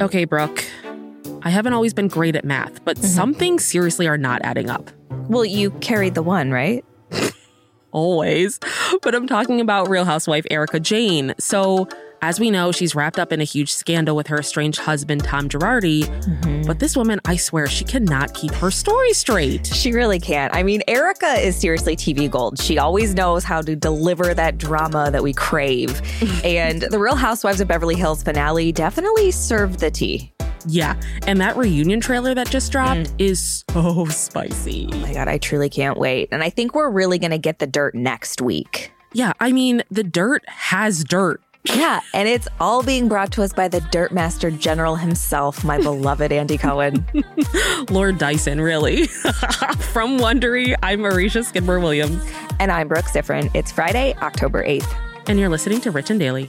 Okay, Brooke. I haven't always been great at math, but mm-hmm. some things seriously are not adding up. Well, you carried the one, right? Always. But I'm talking about Real Housewife Erika Jayne. So, as we know, she's wrapped up in a huge scandal with her estranged husband, Tom Girardi. Mm-hmm. But this woman, I swear, she cannot keep her story straight. She really can't. I mean, Erika is seriously TV gold. She always knows how to deliver that drama that we crave. and the Real Housewives of Beverly Hills finale definitely served the tea. Yeah. And that reunion trailer that just dropped mm. is so spicy. Oh my God, I truly can't wait. And I think we're really going to get the dirt next week. Yeah. I mean, the dirt has dirt. Yeah, and it's all being brought to us by the Dirt Master General himself, my beloved Andy Cohen. Lord Dyson, really. From Wondery, I'm Aricia Skidmore Williams, And I'm Brooke Siffrinn. It's Friday, October 8th. and you're listening to Rich and Daily.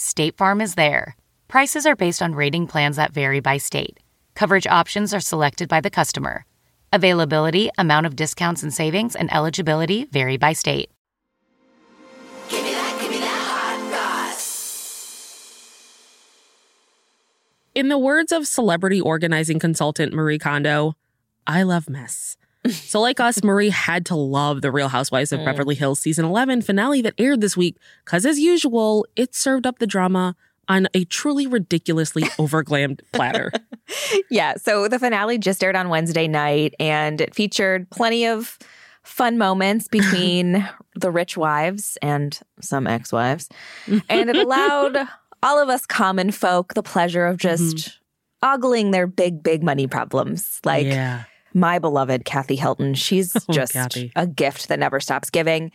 State Farm is there. Prices are based on rating plans that vary by state. Coverage options are selected by the customer. Availability, amount of discounts and savings, and eligibility vary by state. Give me that, give me that. In the words of celebrity organizing consultant Marie Kondo, I love mess. So, like us, Marie had to love The Real Housewives of mm. Beverly Hills season 11 finale that aired this week because, as usual, it served up the drama on a truly ridiculously overglammed platter. Yeah, so the finale just aired on Wednesday night and it featured plenty of fun moments between the rich wives and some ex wives. And it allowed all of us common folk the pleasure of just mm-hmm. ogling their big, big money problems. Like yeah. My beloved Kathy Hilton. She's Oh, just Kathy. a gift that never stops giving.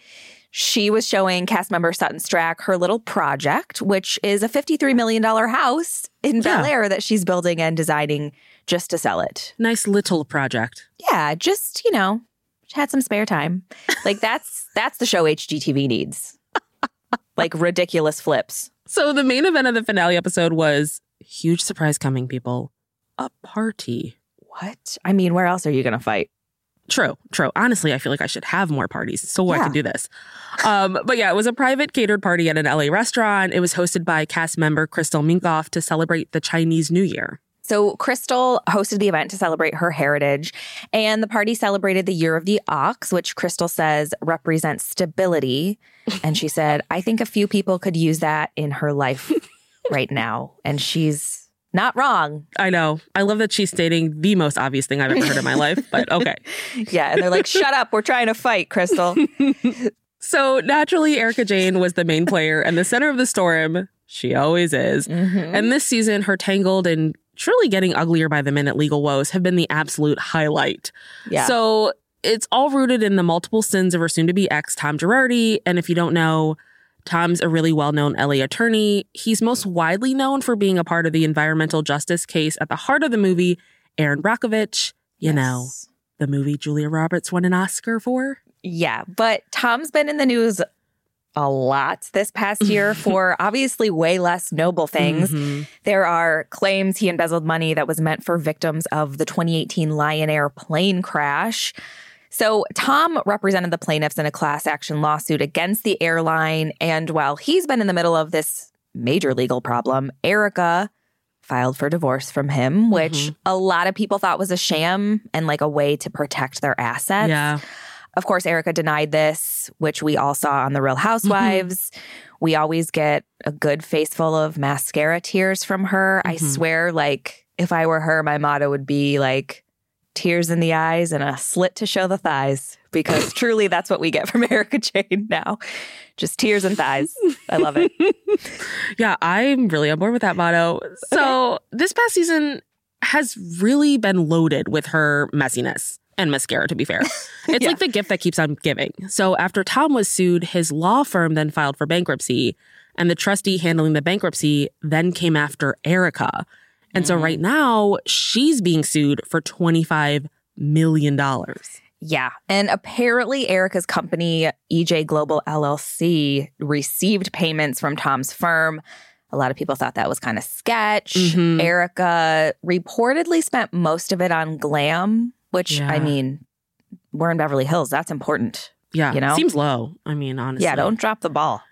She was showing cast member Sutton Stracke her little project, which is a $53 million house in Bel Air that she's building and designing just to sell it. Nice little project. Yeah, just, you know, she had some spare time. Like that's that's the show HGTV needs. like ridiculous flips. So, the main event of the finale episode was huge surprise coming, people a party. What? I mean, where else are you going to fight? True, true. Honestly, I feel like I should have more parties so I can do this. Um, but yeah, it was a private catered party at an LA restaurant. It was hosted by cast member Crystal Minkoff to celebrate the Chinese New Year. So, Crystal hosted the event to celebrate her heritage, and the party celebrated the Year of the Ox, which Crystal says represents stability. And she said, I think a few people could use that in her life right now. And she's not wrong. I know. I love that she's stating the most obvious thing I've ever heard in my life, but okay. Yeah. And they're like, shut up. We're trying to fight, Crystal. So naturally, Erika Jayne was the main player and the center of the storm. She always is. Mm-hmm. And this season, her tangled and truly getting uglier by the minute legal woes have been the absolute highlight. Yeah. So it's all rooted in the multiple sins of her soon to be ex, Tom Girardi. And if you don't know, Tom's a really well known LA attorney. He's most widely known for being a part of the environmental justice case at the heart of the movie, Erin Brockovich. You know, the movie Julia Roberts won an Oscar for. Yeah, but Tom's been in the news a lot this past year for obviously way less noble things. Mhm. There are claims he embezzled money that was meant for victims of the 2018 Lion Air plane crash. So, Tom represented the plaintiffs in a class action lawsuit against the airline. And while he's been in the middle of this major legal problem, Erika filed for divorce from him, which a lot of people thought was a sham and like a way to protect their assets. Yeah. Of course, Erika denied this, which we all saw on The Real Housewives. We always get a good face full of mascara tears from her. I Mhm. swear, like, if I were her, my motto would be like, tears in the eyes and a slit to show the thighs, because truly that's what we get from Erika Jayne now. Just tears and thighs. I love it. Yeah, I'm really on board with that motto. So this past season has really been loaded with her messiness and mascara, to be fair. It's Yeah. like the gift that keeps on giving. So after Tom was sued, his law firm then filed for bankruptcy, and the trustee handling the bankruptcy then came after Erika. And so right now, she's being sued for $25 million. Yeah. And apparently, Erika's company, EJ Global LLC, received payments from Tom's firm. A lot of people thought that was kind of sketch. Mhm. Erika reportedly spent most of it on glam, which I mean, we're in Beverly Hills. That's important. Yeah, You know? seems low. I mean, honestly. Yeah, don't drop the ball.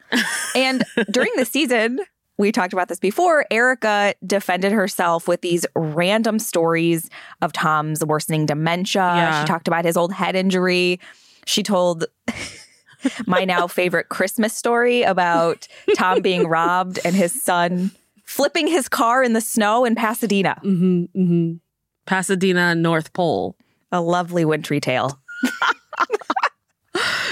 and during the season, we talked about this before. Erika defended herself with these random stories of Tom's worsening dementia. Yeah. She talked about his old head injury. She told my now favorite Christmas story about Tom being robbed and his son flipping his car in the snow in Pasadena. hmm hmm Pasadena, North Pole. A lovely wintry tale.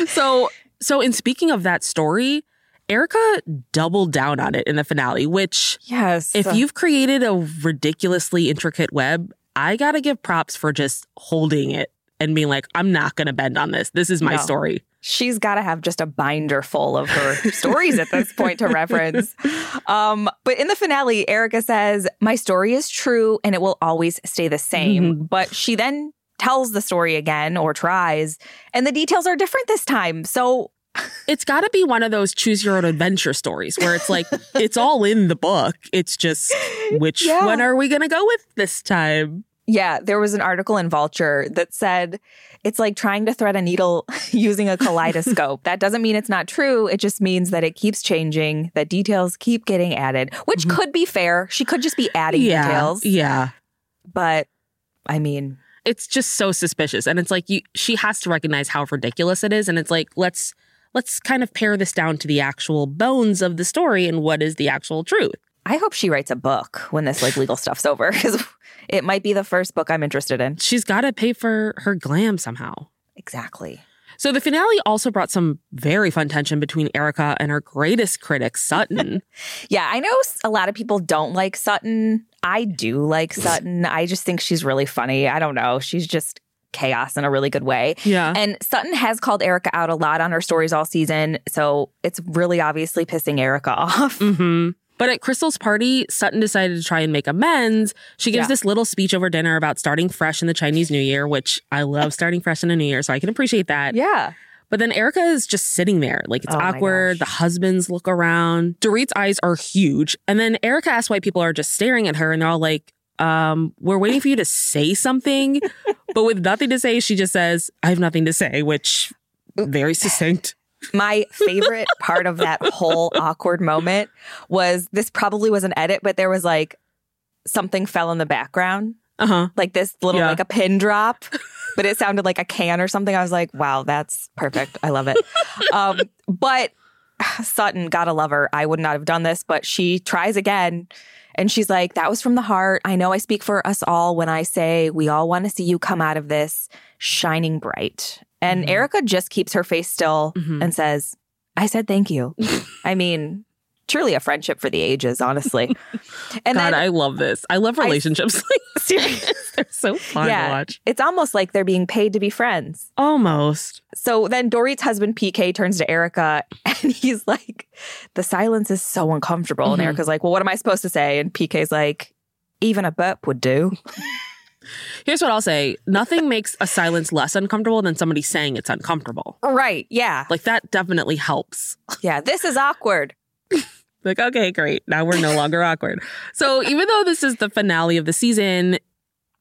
So, so in speaking of that story, Erika doubled down on it in the finale, which Yes. if you've created a ridiculously intricate web, I got to give props for just holding it and being like, I'm not to bend on this. This is my No. story. she's got to have just a binder full of her stories at this point to reference. Um, but in the finale, Erika says, My story is true and it will always stay the same. But she then tells the story again or tries, and the details are different this time. So, It's got to be one of those choose your own adventure stories where it's like, it's all in the book. It's just, which Yeah. one are we going to go with this time? yeah, there was an article in Vulture that said, it's like trying to thread a needle using a kaleidoscope. that doesn't mean it's not true. It just means that it keeps changing, that details keep getting added, which mm-hmm. could be fair. She could just be adding yeah. details. Yeah. But I mean, it's just so suspicious and it's like you she has to recognize how ridiculous it is and it's like let's let's kind of pare this down to the actual bones of the story and what is the actual truth I hope she writes a book when this like legal stuff's over because it might be the first book I'm interested in. she's got to pay for her glam somehow Exactly. so the finale also brought some very fun tension between erika and her greatest critic sutton Yeah, I know a lot of people don't like Sutton. I do like Sutton. I just think she's really funny. I don't know. She's just chaos in a really good way. yeah And Sutton has called Erika out a lot on her stories all season. So it's really obviously pissing Erika off. hmm But at Crystal's party, Sutton decided to try and make amends. She gives Yeah. this little speech over dinner about starting fresh in the Chinese New Year, which I love starting fresh in a New Year, so I can appreciate that. Yeah. But then Erika is just sitting there. Like it's Oh awkward. The husbands look around. Dorit's eyes are huge. And then Erika asks why people are just staring at her and they're all like, um, we're waiting for you to say something. but with nothing to say, she just says, I have nothing to say, which very succinct. My favorite part of that whole awkward moment was this probably was an edit, but there was like something fell in the background, Uh-huh. like this little, Yeah. like a pin drop, but it sounded like a can or something. I was like, wow, that's perfect. I love it. um, but Sutton, gotta love her. I would not have done this, but she tries again. And she's like, that was from the heart. I know I speak for us all when I say we all want to see you come out of this shining bright. And Mhm. Erika just keeps her face still Mhm. and says, I said thank you. I mean, truly a friendship for the ages, honestly. And God, then I love this. I love relationships. Serious. They're so fun to watch. it's almost like they're being paid to be friends. Almost. So then Dorit's husband PK turns to Erika and he's like, "The silence is so uncomfortable." And Mhm. Erika's like, "Well, what am I supposed to say?" And PK's like, "Even a burp would do." Here's what I'll say nothing makes a silence less uncomfortable than somebody saying it's uncomfortable. right? Yeah. Like that definitely helps. Yeah. This is awkward. Like, okay, great. Now we're no longer awkward. So even though this is the finale of the season,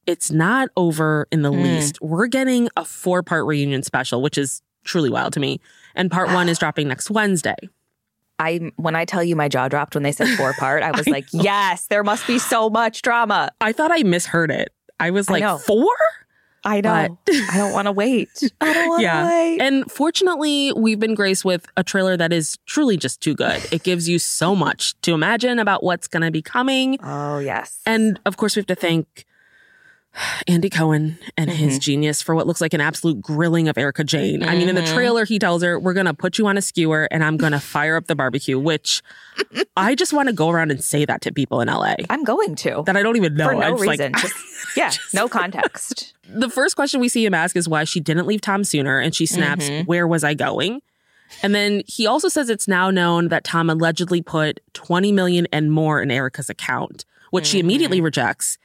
it's not over in the Mm. least. We're getting a four part reunion special, which is truly wild to me. And part one is dropping next Wednesday. I when I tell you my jaw dropped when they said four part, I was I like, "Yes, there must be so much drama." I thought I misheard it. I was like, know. four? I know. I don't want to wait. I don't want to Yeah. wait. And fortunately, we've been graced with a trailer that is truly just too good. It gives you so much to imagine about what's going to be coming. oh yes. And of course, we have to thank Andy Cohen and Mm-hmm. his genius for what looks like an absolute grilling of Erika Jayne. I mean, in the Mhm. trailer, he tells her, We're going to put you on a skewer and I'm going to fire up the barbecue, which I just want to go around and say that to people in LA I'm going to that I don't even know. for no I'm just like, reason. Just, yeah, no context. the first question we see him ask is why she didn't leave Tom sooner, and she snaps, Mhm. "Where was I going?" And then he also says it's now known that Tom allegedly put 20 million and more in Erika's account, which she Mm-hmm. immediately rejects.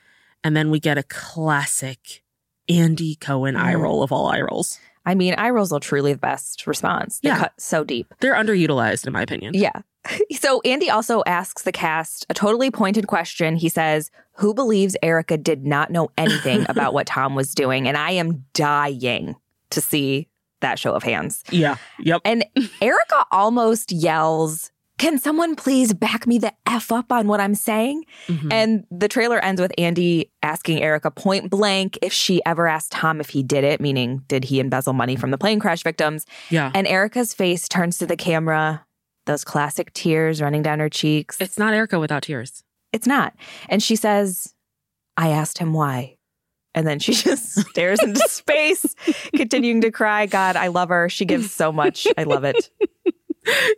And then we get a classic Andy Cohen eye Mm. roll of all eye rolls. I mean, eye rolls are truly the best response. They Yeah. cut so deep. They're underutilized, in my opinion. Yeah. So Andy also asks the cast a totally pointed question. He says, Who believes Erika did not know anything about what Tom was doing? And I am dying to see that show of hands. Yeah. Yep. And Erika almost yells, Can someone please back me the F up on what I'm saying? Mhm. And the trailer ends with Andy asking Erika point blank if she ever asked Tom if he did it, meaning, did he embezzle money from the plane crash victims? yeah. And Erika's face turns to the camera, those classic tears running down her cheeks. It's not Erika without tears. It's not. And she says, I asked him why. And then she just stares into space, continuing to cry. God, I love her. She gives so much. I love it.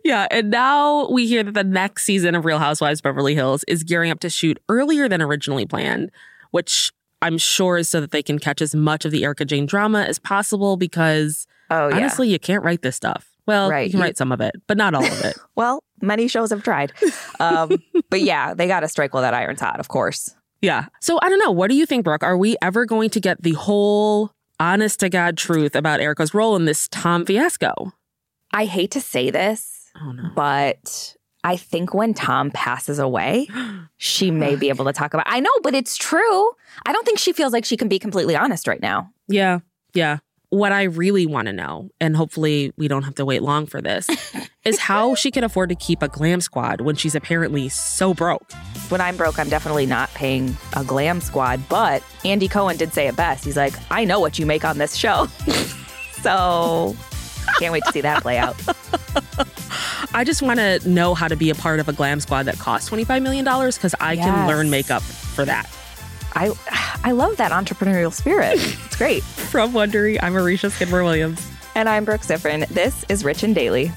Yeah, and now we hear that the next season of Real Housewives Beverly Hills is gearing up to shoot earlier than originally planned, which I'm sure is so that they can catch as much of the Erika Jayne drama as possible because Oh, yeah. honestly, you can't write this stuff. Well, Right, you can write some of it, but not all of it. Well, many shows have tried. Um, but yeah, they got to strike while that iron's hot, of course. yeah. So I don't know. What do you think, Brooke? Are we ever going to get the whole honest to God truth about Erika's role in this Tom fiasco? I hate to say this, Oh, no. but I think when Tom passes away, she may be able to talk about. I know, but it's true. I don't think she feels like she can be completely honest right now. Yeah, yeah. What I really want to know, and hopefully we don't have to wait long for this, is how she can afford to keep a glam squad when she's apparently so broke. When I'm broke, I'm definitely not paying a glam squad. But Andy Cohen did say it best. He's like, I know what you make on this show. so can't wait to see that play out. I just want to know how to be a part of a glam squad that costs $25 million because I can learn makeup for that. I I love that entrepreneurial spirit. It's great. From Wondery, I'm Aricia Skidmore Williams. And I'm Brooke Siffrinn. This is Rich and Daily.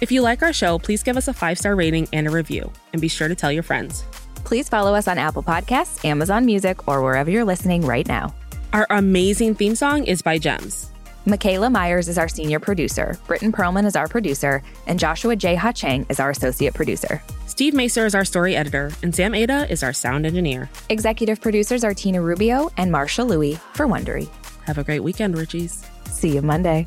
If you like our show, please give us a five star rating and a review, and be sure to tell your friends. Please follow us on Apple Podcasts, Amazon Music, or wherever you're listening right now. Our amazing theme song is by Gems. Michaela Myers is our senior producer, Britton Perlman is our producer, and Joshua J. Ha-Chang is our associate producer. Steve Macer is our story editor, and Sam Ada is our sound engineer. Executive producers are Tina Rubio and Marshall Lewy for Wondery. Have a great weekend, Richies. See you Monday.